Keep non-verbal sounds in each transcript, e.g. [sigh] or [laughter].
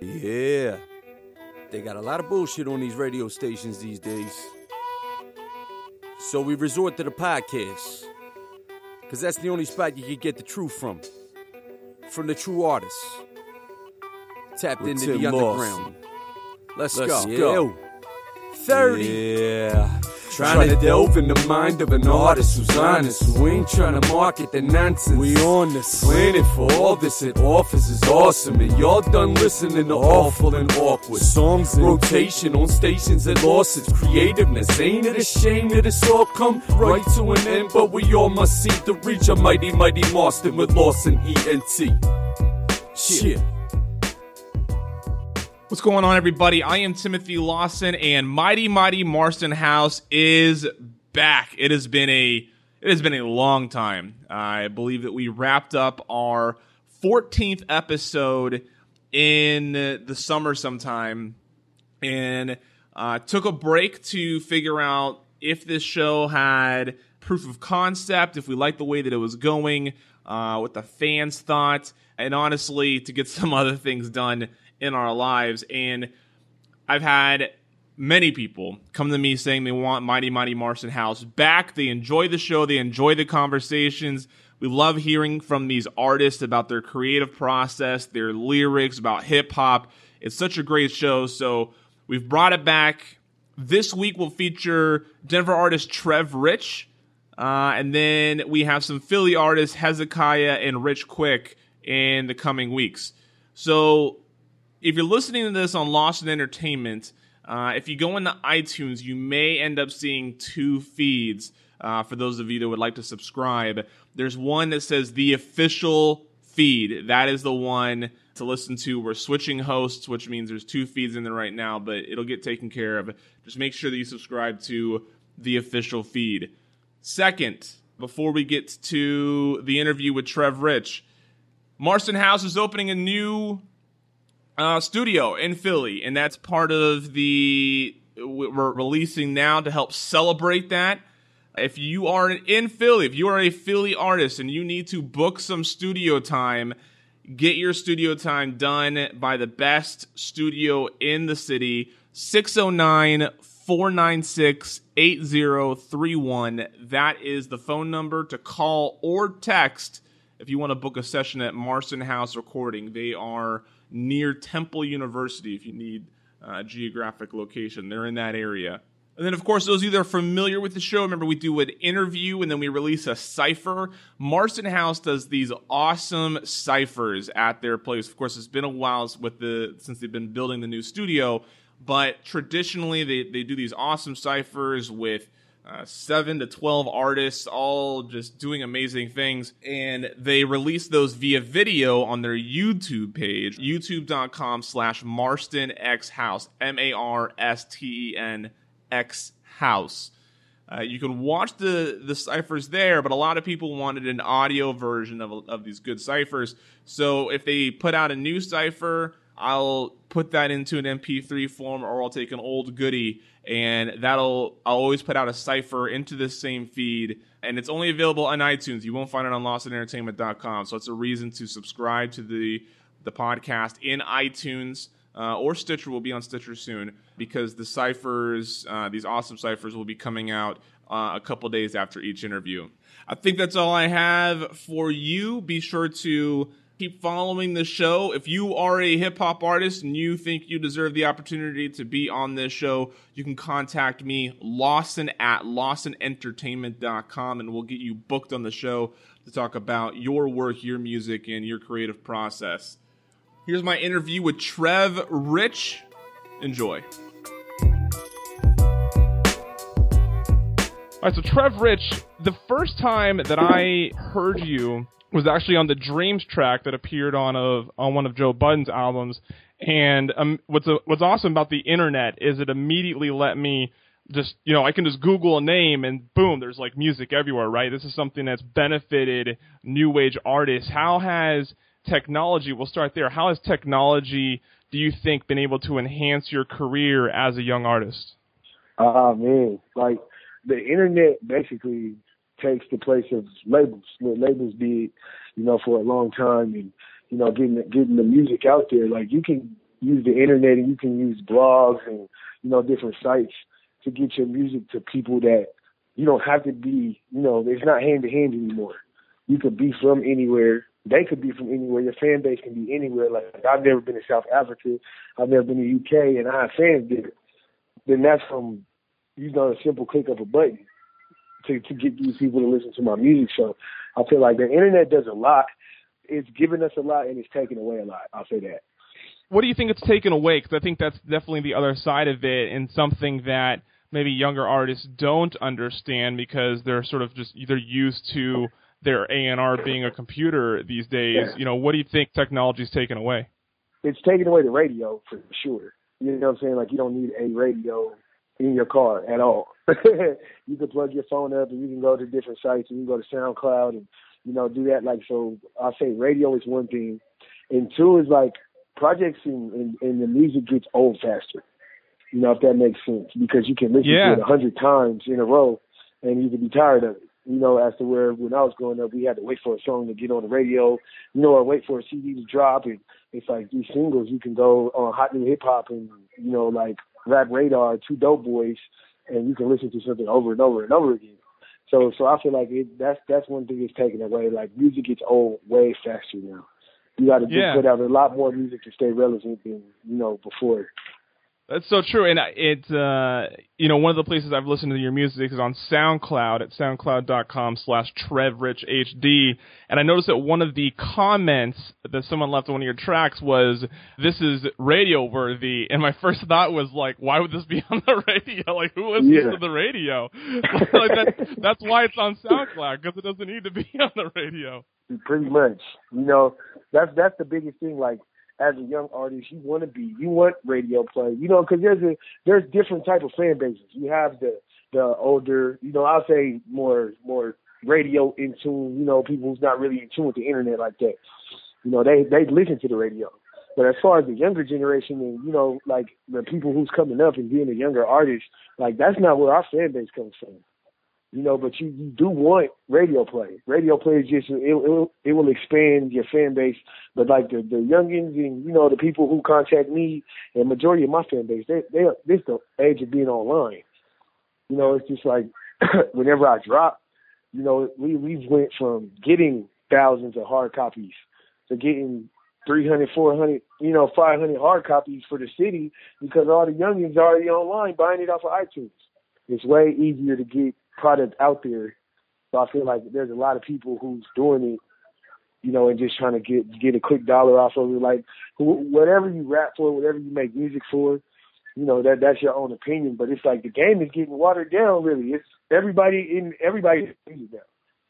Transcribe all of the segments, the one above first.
Yeah. They got a lot of bullshit on these radio stations these days. So we resort to the podcast. Because that's the only spot you can get the truth from. From the true artists. Tapped With into Tim the Lawson. underground. Let's, Let's go. go. 30. Yeah. Trying to delve in the mind of an artist who's honest, who ain't trying to market the nonsense. We on this. Planning for all this It offers is awesome, and y'all done listening to awful and awkward songs rotation on stations that lost its creativeness. Ain't it a shame that it's all come right to an end? But we all must seek to reach a mighty, mighty Marsten with Lawson ENT. Shit. What's going on, everybody? I am Timothy Lawson, and Mighty Mighty Marsten House is back. It has been a it has been a long time. I believe that we wrapped up our 14th episode in the summer sometime, and uh, took a break to figure out if this show had proof of concept, if we liked the way that it was going, uh, what the fans thought, and honestly, to get [laughs] some other things done in our lives. And I've had many people come to me saying they want Mighty Mighty Marsten House back. They enjoy the show, they enjoy the conversations. We love hearing from these artists about their creative process, their lyrics, about hip hop. It's such a great show. So we've brought it back. This week will feature Denver artist Trev Rich. Uh, and then we have some Philly artists, Hezekiah and Rich Quick, in the coming weeks. So if you're listening to this on Lost in Entertainment, uh, if you go into iTunes, you may end up seeing two feeds. Uh, for those of you that would like to subscribe, there's one that says the official feed. That is the one to listen to. We're switching hosts, which means there's two feeds in there right now, but it'll get taken care of. Just make sure that you subscribe to the official feed. Second, before we get to the interview with Trev Rich, Marsten House is opening a new uh, studio in Philly, and that's part of the we're releasing now to help celebrate that. If you are in Philly, if you are a Philly artist and you need to book some studio time, get your studio time done by the best studio in the city, 609 496 8031. That is the phone number to call or text if you want to book a session at Marsten House Recording. They are near Temple University if you need a geographic location. They're in that area. And then, of course, those of you that are familiar with the show, remember we do an interview and then we release a cipher. Marsten House does these awesome ciphers at their place. Of course, it's been a while with the since they've been building the new studio, but traditionally they, they do these awesome ciphers with uh, seven to 12 artists, all just doing amazing things. And they release those via video on their YouTube page, youtube.com slash Marsten X House, M A R S T E N X House. Uh, you can watch the the ciphers there, but a lot of people wanted an audio version of, of these good ciphers. So if they put out a new cipher, I'll put that into an MP3 form, or I'll take an old goodie and that'll I'll always put out a cipher into this same feed, and it's only available on iTunes. You won't find it on LostInEntertainment.com, so it's a reason to subscribe to the the podcast in iTunes. Uh, or Stitcher will be on Stitcher soon because the ciphers, uh, these awesome ciphers, will be coming out uh, a couple days after each interview. I think that's all I have for you. Be sure to keep following the show. If you are a hip hop artist and you think you deserve the opportunity to be on this show, you can contact me, Lawson at LawsonEntertainment.com, and we'll get you booked on the show to talk about your work, your music, and your creative process. Here's my interview with Trev Rich. Enjoy. All right, so Trev Rich, the first time that I heard you was actually on the Dreams track that appeared on a on one of Joe Budden's albums. And um, what's a, what's awesome about the internet is it immediately let me just you know I can just Google a name and boom, there's like music everywhere, right? This is something that's benefited new age artists. How has technology? We'll start there. How has technology, do you think, been able to enhance your career as a young artist? Ah uh, man, like the internet basically takes the place of labels. What labels did, you know, for a long time, and you know, getting getting the music out there. Like you can use the internet and you can use blogs and you know different sites to get your music to people that you don't have to be. You know, it's not hand to hand anymore. You could be from anywhere. They could be from anywhere. Your fan base can be anywhere. Like I've never been to South Africa. I've never been to UK, and I have fans there. Then that's from you know a simple click of a button to to get these people to listen to my music. So I feel like the internet does a lot. It's given us a lot and it's taken away a lot. I'll say that. What do you think it's taken away? Because I think that's definitely the other side of it, and something that maybe younger artists don't understand because they're sort of just they're used to their A and R being a computer these days. Yeah. You know, what do you think technology's taken away? It's taken away the radio for sure. You know what I'm saying? Like you don't need a radio in your car at all. [laughs] you can plug your phone up and you can go to different sites and you can go to SoundCloud and you know do that. Like so, I'll say radio is one thing, and two is like projects and, and, the music gets old faster. You know if that makes sense because you can listen yeah. to it a hundred times in a row and you can be tired of it. You know, as to where when I was growing up, we had to wait for a song to get on the radio, you know, or wait for a CD to drop. And it's like these singles, you can go on Hot New Hip Hop and you know, like Rap Radar, 2DopeBoyz, and you can listen to something over and over and over again. So, so I feel like it, that's that's one thing that's taken away. Like music gets old way faster now. You got to yeah. put out a lot more music to stay relevant than you know before. That's so true, and it uh, you know one of the places I've listened to your music is on SoundCloud at soundcloud.com/slash TrevRichHD, and I noticed that one of the comments that someone left on one of your tracks was "This is radio worthy," and my first thought was like, "Why would this be [laughs] on the radio? Like, who listens yeah. to the radio? [laughs] like that, that's why it's on SoundCloud because it doesn't need to be [laughs] on the radio." Pretty much, you know, that's that's the biggest thing. Like as a young artist you want to be. You want radio play, you know, because there's a there's different type of fan bases. You have the the older, you know, I'll say more more radio in tune. You know, people who's not really in tune with the internet like that. You know, they they listen to the radio. But as far as the younger generation and you know, like the people who's coming up and being a younger artist, like that's not where our fan base comes from you know, but you, you do want radio play. Radio play is just it, it, it will expand your fan base. But like the the youngins and you know the people who contact me and majority of my fan base, they they this the age of being online. You know, it's just like [coughs] whenever I drop, you know, we we went from getting thousands of hard copies to getting 300, 400, you know, 500 hard copies for the city because all the youngins are already online buying it off of iTunes. It's way easier to get product out there. So I feel like there's a lot of people who's doing it, you know, and just trying to get get a quick dollar off of it. Like whatever you rap for, whatever you make music for, you know, that that's your own opinion. But it's like the game is getting watered down. Really, it's everybody in everybody music now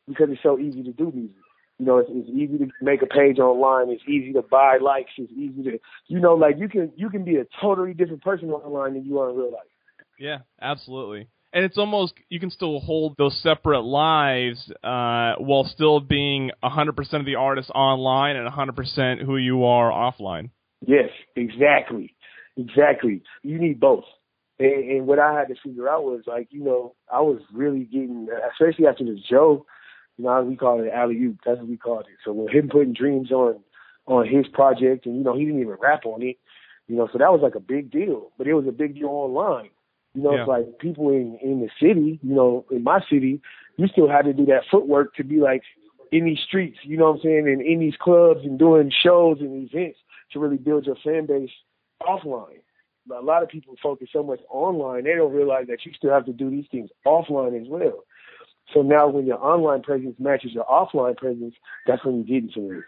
because it's so easy to do music. You know, it's, it's easy to make a page online. It's easy to buy likes. It's easy to, you know, like you can you can be a totally different person online than you are in real life. Yeah, absolutely and it's almost you can still hold those separate lives uh, while still being 100% of the artist online and 100% who you are offline. Yes, exactly, exactly. You need both. And, and what I had to figure out was like, you know, I was really getting, especially after the Joe, you know, we call it alley oop. That's what we called it. So with him putting dreams on on his project, and you know, he didn't even rap on it. You know, so that was like a big deal. But it was a big deal online. You know, yeah. it's like people in in the city, you know, in my city, you still had to do that footwork to be like in these streets, you know what I'm saying, and in these clubs and doing shows and events to really build your fan base offline. But a lot of people focus so much online, they don't realize that you still have to do these things offline as well. So now when your online presence matches your offline presence, that's when you get into it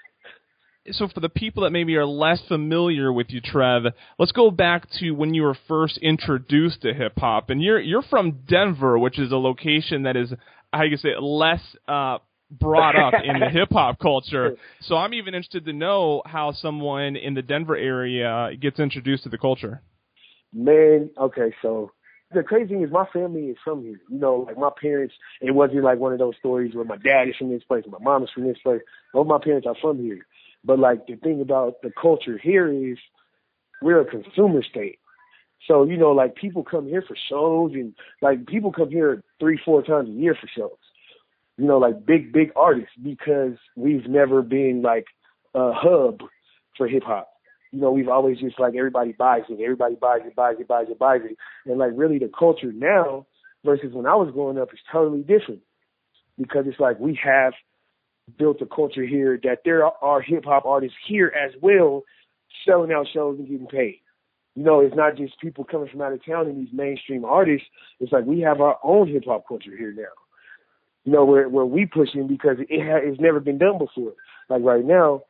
so for the people that maybe are less familiar with you, Trev, let's go back to when you were first introduced to hip hop. And you're you're from Denver, which is a location that is how you say less uh, brought up in the [laughs] hip hop culture. So I'm even interested to know how someone in the Denver area gets introduced to the culture. Man, okay, so the crazy thing is my family is from here. You know, like my parents, it wasn't like one of those stories where my dad is from this place, and my mom is from this place. Both my parents are from here. But like the thing about the culture here is we're a consumer state. So, you know, like people come here for shows and like people come here three, four times a year for shows. You know, like big, big artists because we've never been like a hub for hip hop. you know, we've always just like everybody buys it, everybody buys it, buys it, buys it, buys it. And like really the culture now versus when I was growing up is totally different. Because it's like we have built a culture here that there are hip hop artists here as well selling out shows and getting paid. You know, it's not just people coming from out of town and these mainstream artists. It's like we have our own hip hop culture here now. You know, where where we pushing because it ha- it's never been done before. Like right now,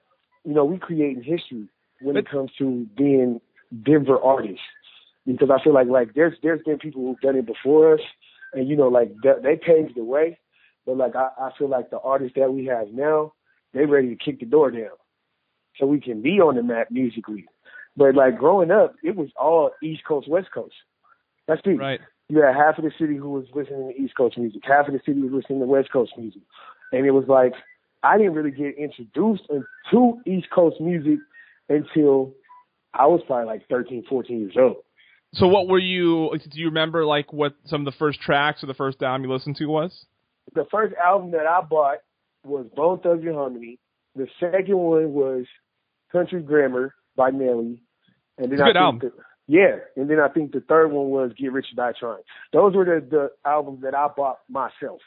you know, we creating history when it comes to being Denver artists. Because I feel like like there's there's been people who've done it before us, and you know like they, they paved the way. But like I, I feel like the artists that we have now, they ready to kick the door down, so we can be on the map musically. But like growing up, it was all East Coast, West Coast. That's me. Right. You had half of the city who was listening to East Coast music, half of the city was listening to West Coast music, and it was like I didn't really get introduced to East Coast music until I was probably like 13, 14 years old. So what were you? Do you remember like what some of the first tracks or the first album you listened to was? The first album that I bought was Bone Thugs-n-Harmony. The second one was Country Grammar by Nelly. And then a good album. The, yeah, and then I think the third one was Get Rich or Die Trying. Those were the the albums that I bought myself.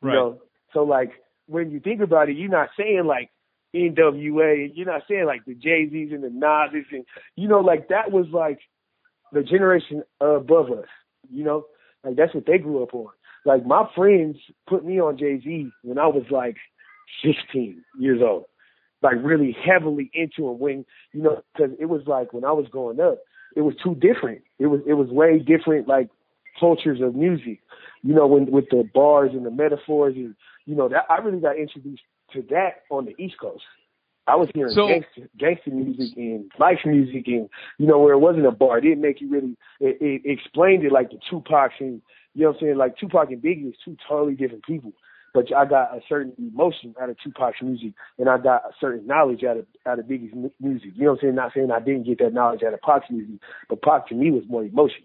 Right. You know, so like when you think about it, you're not saying like NWA, you're not saying like the Jay Z's and the Nas's, and you know, like that was like the generation above us. You know, like that's what they grew up on. Like my friends put me on Jay Z when I was like 16 years old, like really heavily into him. When you know, because it was like when I was growing up, it was too different. It was it was way different, like cultures of music. You know, when with the bars and the metaphors and you know that I really got introduced to that on the East Coast. I was hearing so, gangster, gangster music and life music, and you know where it wasn't a bar. It didn't make you really. It, it explained it like the Tupac and you know what I'm saying. Like Tupac and Biggie is two totally different people, but I got a certain emotion out of Tupac's music, and I got a certain knowledge out of out of Biggie's music. You know what I'm saying? Not saying I didn't get that knowledge out of Pac's music, but Pac to me was more emotion.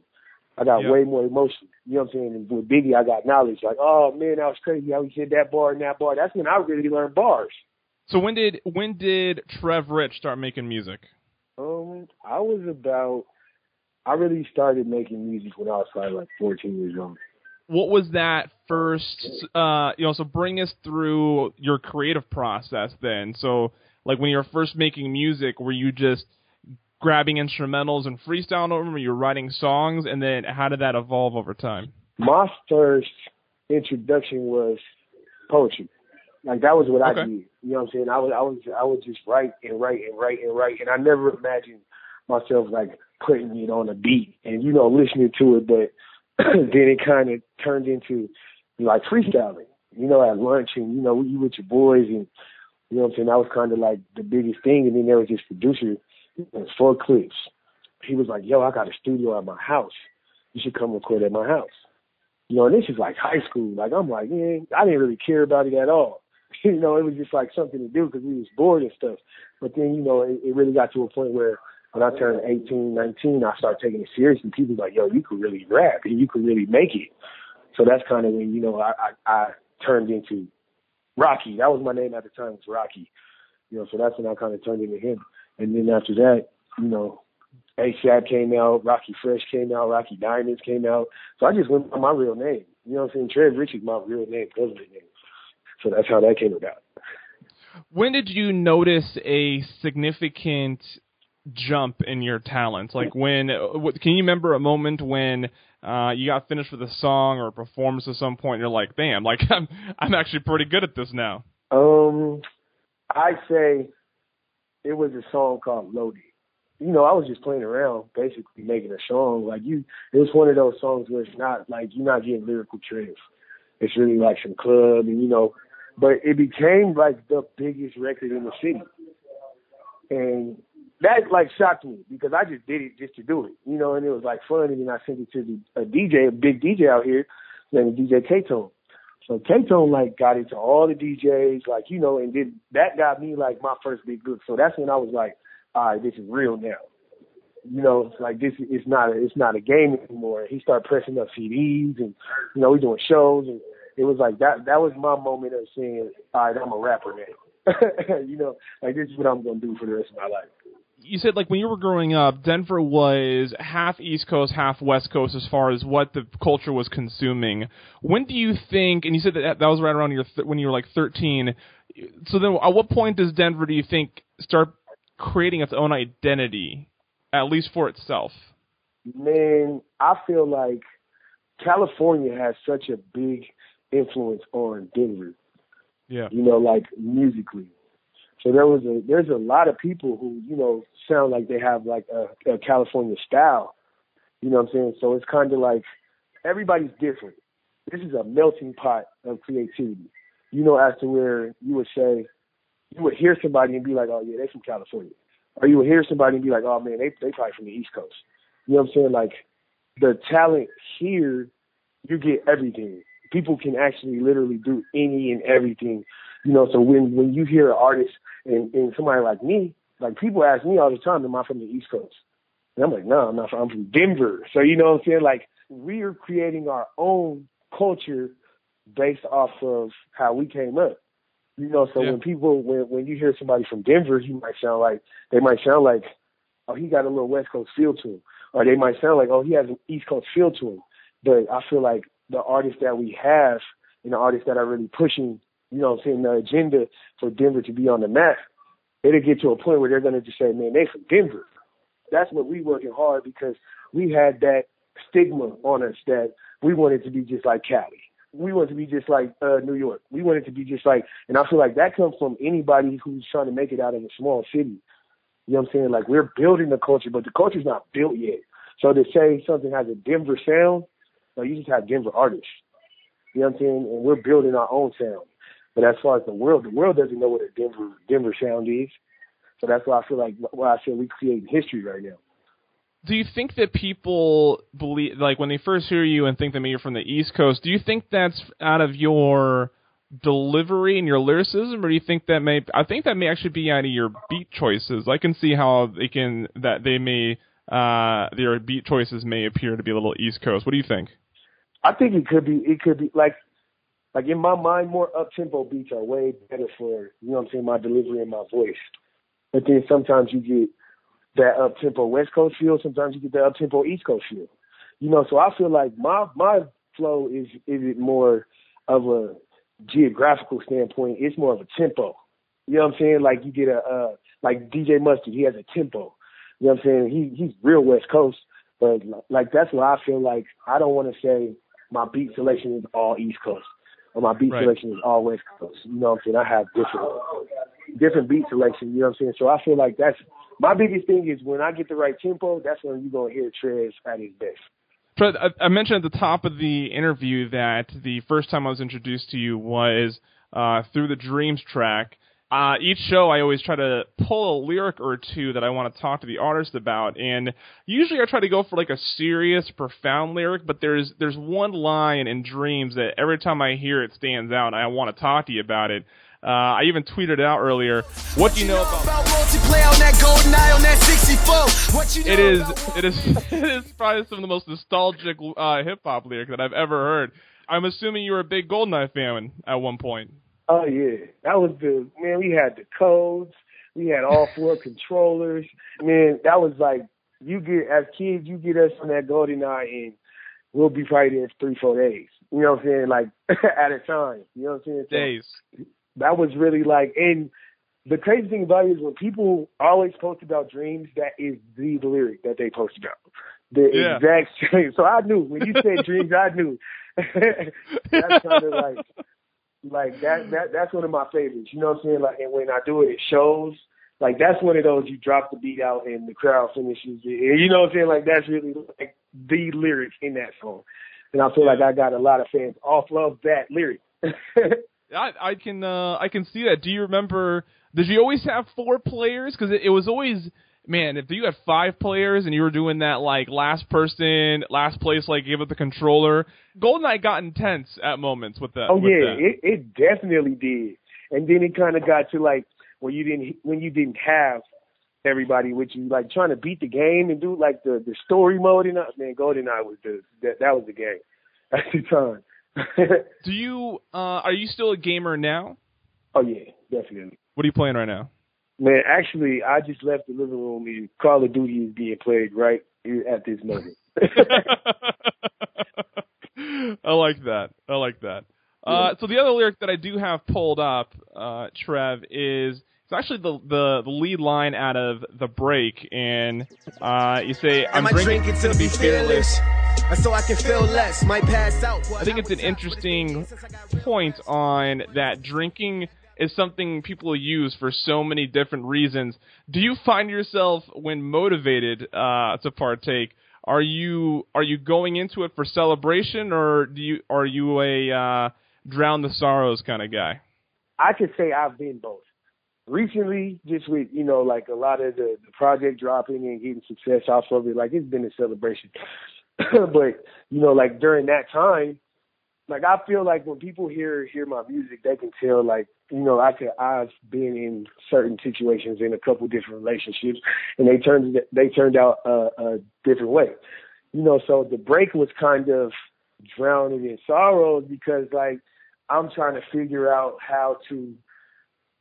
I got yeah. way more emotion. You know what I'm saying? And with Biggie, I got knowledge. Like, oh man, that was crazy how he hit that bar and that bar. That's when I really learned bars. So when did when did Trev Rich start making music? Um, I was about. I really started making music when I was probably like 14 years old. What was that first? Uh, you know, so bring us through your creative process then. So, like when you were first making music, were you just grabbing instrumentals and freestyling over them? Were you writing songs, and then how did that evolve over time? My first introduction was poetry. Like that was what okay. I did. You know what I'm saying? I was I was I would just write and write and write and write and I never imagined myself like putting it on a beat and you know listening to it, but [clears throat] then it kind of turned into like freestyling. You know, at lunch and you know you with your boys and you know what I'm saying. That was kind of like the biggest thing. And then there was this producer, four clips. He was like, "Yo, I got a studio at my house. You should come record at my house." You know, and this is like high school. Like I'm like, yeah, I didn't really care about it at all. [laughs] you know, it was just like something to do because we was bored and stuff. But then, you know, it, it really got to a point where when I turned 18, 19, I started taking it serious, and people like, yo, you could really rap and you could really make it. So that's kind of when, you know, I, I, I turned into Rocky. That was my name at the time, was Rocky. You know, so that's when I kind of turned into him. And then after that, you know, ASAP came out, Rockie Fresh came out, Rocky Diamonds came out. So I just went by my real name. You know what I'm saying? Trev Rich is my real name, government name. So that's how that came about. When did you notice a significant jump in your talent? Like when? Can you remember a moment when uh, you got finished with a song or a performance at some point? And you're like, "Damn! Like [laughs] I'm I'm actually pretty good at this now." Um, I say it was a song called Loaded. You know, I was just playing around, basically making a song. Like you, it was one of those songs where it's not like you're not getting lyrical tricks. It's really like some club, and you know, but it became like the biggest record in the city. And that like shocked me because I just did it just to do it, you know, and it was like fun. And then I sent it to the, a DJ, a big DJ out here named DJ K-Tone. So K-Tone like got into all the DJs, like, you know, and then that got me like my first big book. So that's when I was like, all right, this is real now. You know, like this is not a, it's not a game anymore. He started pressing up CDs and, you know, we doing shows and it was like that that was my moment of saying, all right, I'm a rapper now. [laughs] you know, like this is what I'm gonna do for the rest of my life. You said like when you were growing up, Denver was half East Coast, half West Coast as far as what the culture was consuming. When do you think? And you said that that was right around your th- when you were like 13. So then, at what point does Denver do you think start creating its own identity, at least for itself? Man, I feel like California has such a big influence on Denver. Yeah. You know, like musically. So there was a there's a lot of people who you know sound like they have like a, a California style. You know what I'm saying? So it's kind of like everybody's different. This is a melting pot of creativity. You know, as to where you would say you would hear somebody and be like, oh yeah, they're from California, or you would hear somebody and be like, oh man, they they probably from the East Coast. You know what I'm saying? Like the talent here, you get everything. People can actually literally do any and everything you know, so when when you hear an artist and, and somebody like me, like people ask me all the time, am I from the East Coast? And I'm like, no, I'm not. From, I'm from Denver. So you know what I'm saying? Like we are creating our own culture based off of how we came up. You know, so yeah. when people when when you hear somebody from Denver, you might sound like they might sound like, oh, he got a little West Coast feel to him, or they might sound like, oh, he has an East Coast feel to him. But I feel like the artists that we have and the artists that are really pushing you know what I'm saying, the agenda for Denver to be on the map, it'll get to a point where they're going to just say, man, they from Denver. That's what we working hard because we had that stigma on us that we wanted to be just like Cali. We wanted to be just like uh, New York. We wanted to be just like, and I feel like that comes from anybody who's trying to make it out of a small city. You know what I'm saying? Like we're building the culture, but the culture's not built yet. So to say something has a Denver sound, no, you just have Denver artists. You know what I'm saying? And we're building our own sound. But as far as the world, the world doesn't know what a Denver Denver sound is. So that's why I feel like why I feel we create history right now. Do you think that people believe, like when they first hear you and think that maybe you're from the East Coast, do you think that's out of your delivery and your lyricism, or do you think that may? I think that may actually be out of your beat choices. I can see how they can that they may uh their beat choices may appear to be a little East Coast. What do you think? I think it could be. It could be like like in my mind, more up tempo beats are way better for you know what I'm saying, my delivery and my voice. But then sometimes you get that up tempo West Coast feel, sometimes you get that up tempo East Coast feel. You know, so I feel like my my flow is is it more of a geographical standpoint, it's more of a tempo. You know what I'm saying? Like you get a uh like DJ Mustard, he has a tempo. You know what I'm saying? He he's real West Coast, but like that's why I feel like I don't want to say my beat selection is all East Coast or my beat right. selection is always Coast. You know what I'm saying? I have different different beat selection, you know what I'm saying? So I feel like that's my biggest thing is when I get the right tempo, that's when you're gonna hear Trev at his best. Trev, I mentioned at the top of the interview that the first time I was introduced to you was uh, through the Dreams track. Uh, each show, I always try to pull a lyric or two that I want to talk to the artist about, and usually I try to go for like a serious, profound lyric. But there's there's one line in Dreams that every time I hear it stands out, and I want to talk to you about it. Uh, I even tweeted out earlier. What do you know about? It is it is [laughs] it is probably some of the most nostalgic uh, hip hop lyric that I've ever heard. I'm assuming you were a big Goldeneye fan at one point. Oh yeah, that was the man. We had the codes. We had all [laughs] four controllers. Man, that was like you get as kids, you get us on that GoldenEye, and we'll be probably there for three, four days. You know what I'm saying? Like [laughs] at a time. You know what I'm saying? So days. That was really like, and the crazy thing about it is when people always post about dreams, that is the lyric that they post about. The yeah. exact [laughs] same. So I knew when you said dreams, I knew. That's kind of like like that that that's one of my favorites. You know what I'm saying? Like and when I do it it shows. Like that's one of those you drop the beat out and the crowd finishes it. And you know what I'm saying? Like that's really like the lyric in that song. And I feel like I got a lot of fans off of that lyric. [laughs] I I can uh I can see that. Do you remember did you always have four players? Because it, it was always man, if you had five players and you were doing that like last person, last place, like give it the controller, GoldenEye got intense at moments with that. Oh with yeah, that. it it definitely did. And then it kind of got to like when you didn't when you didn't have everybody with you, like trying to beat the game and do like the the story mode and that. Man, GoldenEye was the that that was the game [laughs] at the time. [laughs] do you uh are you still a gamer now? Oh yeah, definitely. What are you playing right now? Man, actually, I just left the living room and Call of Duty is being played right at this moment. [laughs] [laughs] I like that. I like that. Uh, so the other lyric that I do have pulled up, uh, Trev, is it's actually the, the, the lead line out of the break, and uh, you say, "I'm drinking, drinking to be fearless." so I can feel less. Might pass out. I think it's an interesting point on that drinking is something people use for so many different reasons. Do you find yourself when motivated uh, to partake? Are you are you going into it for celebration, or do you are you a uh, drown the sorrows kind of guy? I could say I've been both. Recently, just with you know, like a lot of the, the project dropping and getting success off of it, like it's been a celebration. [coughs] but you know, like during that time, like I feel like when people hear hear my music, they can tell like you know I could I've been in certain situations in a couple different relationships, and they turned they turned out a, a different way. You know, so the break was kind of drowning in sorrows because like I'm trying to figure out how to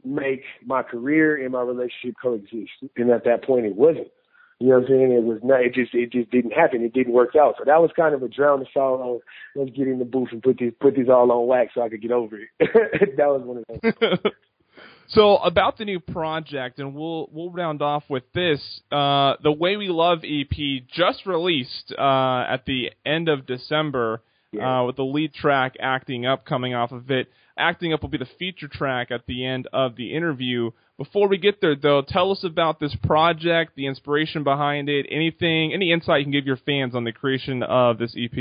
make my career and my relationship coexist, and at that point it wasn't. You know what I'm saying? It was not. It just it just didn't happen. It didn't work out. So that was kind of a drown the sorrow. Let's get in the booth and put these put these all on wax so I could get over it. [laughs] that was one of those. [laughs] so about the new project, and we'll we'll round off with this. Uh, the Way We Love EP just released uh, at the end of December. Yeah. Uh, with the lead track acting up coming off of it. Acting up will be the feature track at the end of the interview. Before we get there, though, tell us about this project, the inspiration behind it, anything, any insight you can give your fans on the creation of this EP.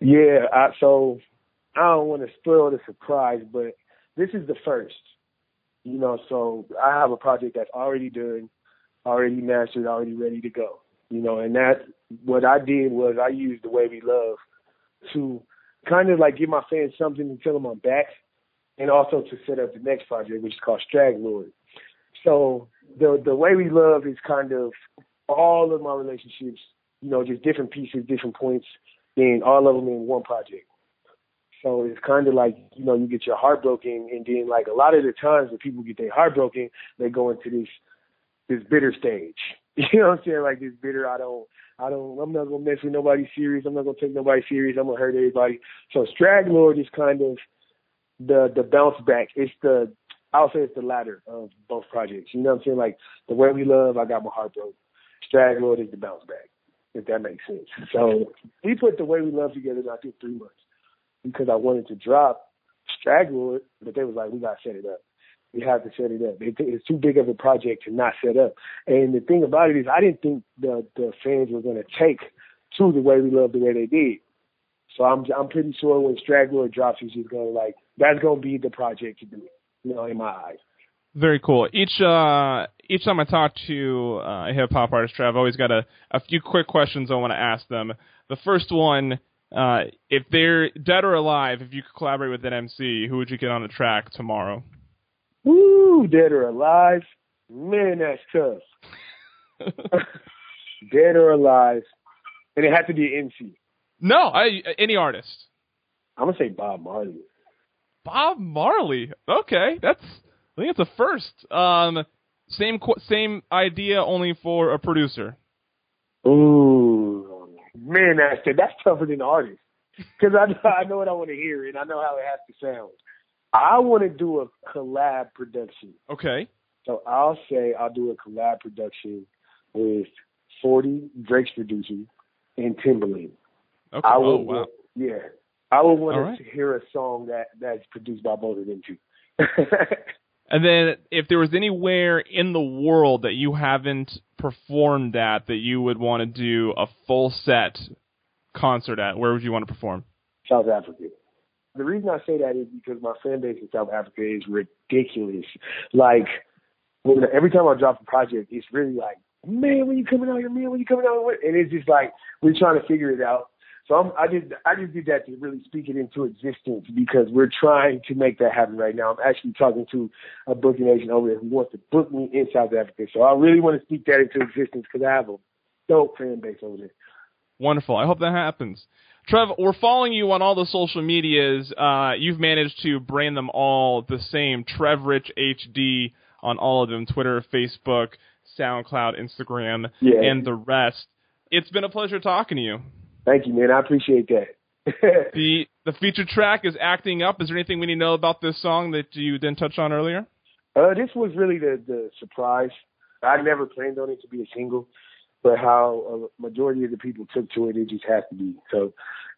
Yeah, I, so I don't want to spoil the surprise, but this is the first. You know, so I have a project that's already done, already mastered, already ready to go. You know, and that what I did was I used the way we love to kind of like give my fans something to tell them I'm back, and also to set up the next project, which is called Straglord. So the the way we love is kind of all of my relationships, you know, just different pieces, different points, and all of them in one project. So it's kind of like, you know, you get your heart broken and then like a lot of the times when people get their heart broken, they go into this this bitter stage. [laughs] You know what I'm saying? Like this bitter, I don't I don't I'm not gonna mess with nobody serious, I'm not gonna take nobody serious, I'm gonna hurt everybody. So Straglord is kind of the the bounce back. It's the I'll say it's the latter of both projects. You know what I'm saying? Like the way we love, I got my heart broke. Straglord is the bounce back, if that makes sense. So we put the way we love together I think three months because I wanted to drop Straglord, but they was like, we gotta set it up. We have to set it up. It's too big of a project to not set up. And the thing about it is, I didn't think the the fans were gonna take to the way we love the way they did. So I'm I'm pretty sure when Straglord drops, he's just gonna like that's gonna be the project to do you know, in my eyes. Very cool. Each uh, each time I talk to uh, a hip hop artist, Trev, I've always got a, a few quick questions I want to ask them. The first one, uh, if they're dead or alive, if you could collaborate with an MC, who would you get on the track tomorrow? Woo, dead or alive? Man, that's tough. [laughs] dead or alive, and it has to be an MC. No, I, any artist. I'm gonna say Bob Marley. Bob Marley. Okay, that's I think it's a first. Um, same same idea, only for a producer. Ooh, man, that's that's tougher than artist because I I know what I want to hear and I know how it has to sound. I want to do a collab production. Okay. So I'll say I'll do a collab production with 40 Drake's producer and Timbaland. Okay. I will, oh, wow. Yeah, I would want right. to hear a song that that's produced by both of them too. [laughs] and then, if there was anywhere in the world that you haven't performed at that you would want to do a full set concert at, where would you want to perform? South Africa. The reason I say that is because my fan base in South Africa is ridiculous. Like, when, every time I drop a project, it's really like, man, when you coming out here, man, when you coming out here? And it's just like, we're trying to figure it out. So I'm, I did I just did that to really speak it into existence because we're trying to make that happen right now. I'm actually talking to a booking agent over there who wants to book me in South Africa. So I really want to speak that into existence because I have a dope fan base over there. Wonderful. I hope that happens. Trev, we're following you on all the social medias. Uh, you've managed to brand them all the same. Trev Rich HD on all of them Twitter, Facebook, SoundCloud, Instagram, Yeah. and the rest. It's been a pleasure talking to you. Thank you, man. I appreciate that. [laughs] The the featured track is acting up. Is there anything we need to know about this song that you didn't touch on earlier? Uh, this was really the the surprise. I never planned on it to be a single, but how a majority of the people took to it, it just has to be. So,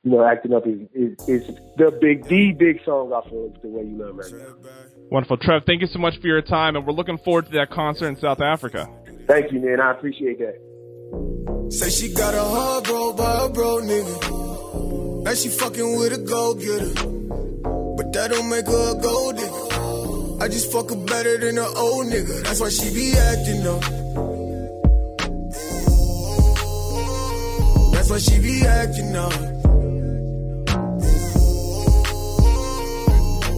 you know, acting up is is, is the big the big song off of the way you love right now. Wonderful, Trev. Thank you so much for your time, and we're looking forward to that concert in South Africa. Thank you, man. I appreciate that. Say she got a heart broke by a bro nigga. Now she fucking with a gold getter. But that don't make her a gold digger. I just fuck her better than an old nigga. That's why she be acting up. That's why she be acting up.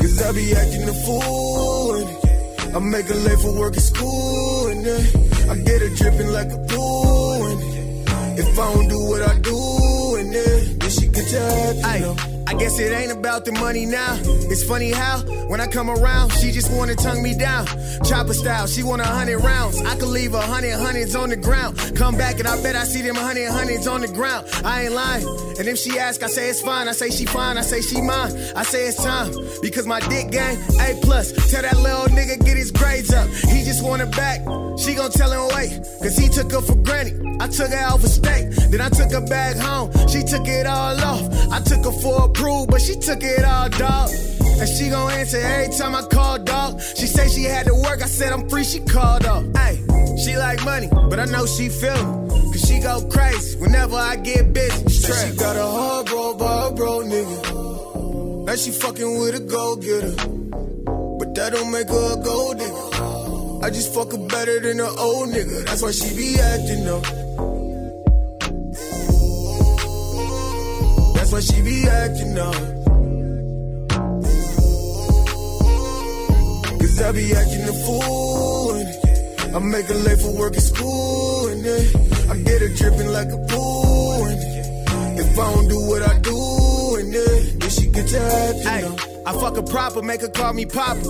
Cause I be acting a fool. And I make her late for work at school. And then I get her dripping like a pool. And if I don't do what I do, and then, then she get to acting up. I guess it ain't about the money now. It's funny how when I come around, she just wanna tongue me down. Chopper style, she want a hundred rounds. I could leave a hundred hundreds on the ground. Come back and I bet I see them hundred hundreds on the ground. I ain't lying. And if she ask, I say it's fine. I say she fine. I say she mine. I say it's time because my dick gang A plus. Tell that little nigga get his grades up. He just want it back. She gon' tell him wait, cause he took her for granted. I took her out for steak, then I took her back home. She took it all off. I took her for a but she took it all, dog. And she gon' answer every time I call, dog. She say she had to work, I said I'm free, she called off. Hey, she like money, but I know she feel. Cause she go crazy whenever I get busy. Say she got a heart broke by a bro nigga. Now she fucking with a gold getter. But that don't make her a gold digger. I just fuck her better than an old nigga. That's why she be acting up. That's why she be acting up. Cause I be acting a fool. And I make her late for work at school. And then I get her dripping like a pool. And if I don't do what I do, and then, then she get to acting up. I fuck her proper, make her call me Papa.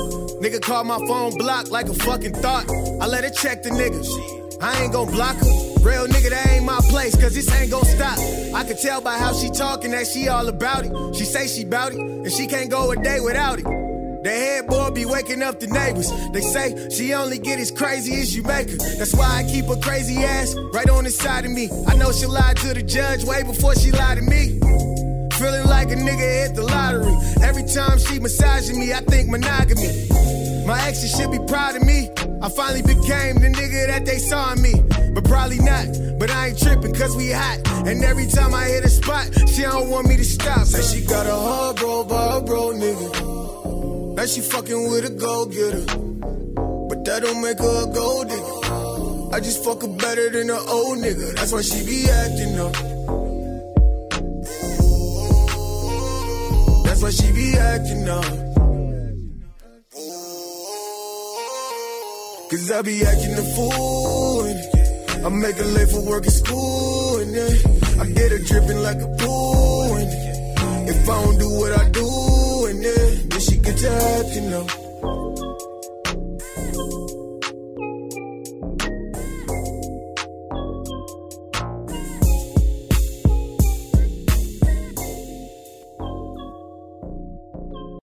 Nigga call my phone blocked like a fucking thought. I let her check the niggas. I ain't gon' block her. Real nigga, that ain't my place, cause this ain't gon' stop. I can tell by how she talking that she all about it. She say she bout it, and she can't go a day without it. The head boy be waking up the neighbors. They say she only get as crazy as you make her. That's why I keep her crazy ass right on the side of me. I know she lied to the judge way before she lied to me. Feeling like a nigga hit the lottery. Every time she massaging me, I think monogamy. My exes should be proud of me. I finally became the nigga that they saw in me. Probably not. But I ain't tripping cause we hot. And every time I hit a spot, she don't want me to stop. Say she got a heart broke by a bro nigga. Now she fucking with a gold getter. But that don't make her a gold digger. I just fuck her better than an old nigga. That's why she be acting up. That's why she be acting up. Cause I be acting a fool. I make her late for work at school. And then I get her dripping like a pool. And if I don't do what I do, and then, then she gets to you up.